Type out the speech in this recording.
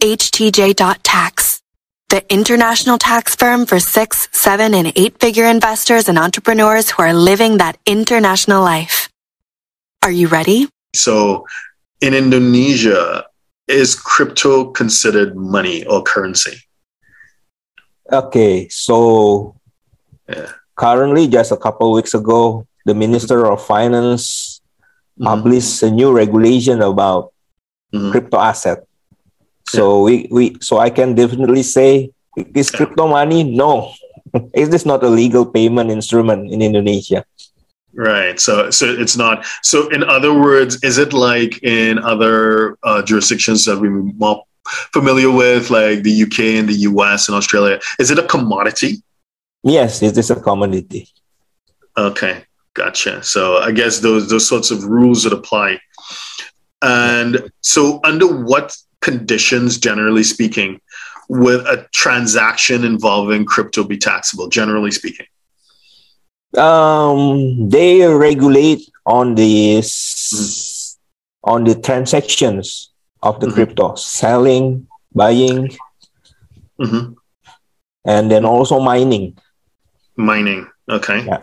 HTJ.tax, the international tax firm for six, seven, and eight figure investors and entrepreneurs who are living that international life. Are you ready? So, in Indonesia, is crypto considered money or currency? Okay, so yeah. currently, just a couple of weeks ago, the Minister of Finance mm-hmm. published a new regulation about mm-hmm. crypto asset. So we, we so I can definitely say is crypto money? No. is this not a legal payment instrument in Indonesia? Right. So so it's not. So in other words, is it like in other uh, jurisdictions that we're more familiar with, like the UK and the US and Australia? Is it a commodity? Yes, it is a commodity. Okay, gotcha. So I guess those those sorts of rules that apply. And so, under what conditions, generally speaking, would a transaction involving crypto be taxable? Generally speaking. Um, they regulate on the mm. on the transactions of the mm-hmm. crypto, selling, buying, mm-hmm. and then also mining. Mining, okay. Yeah.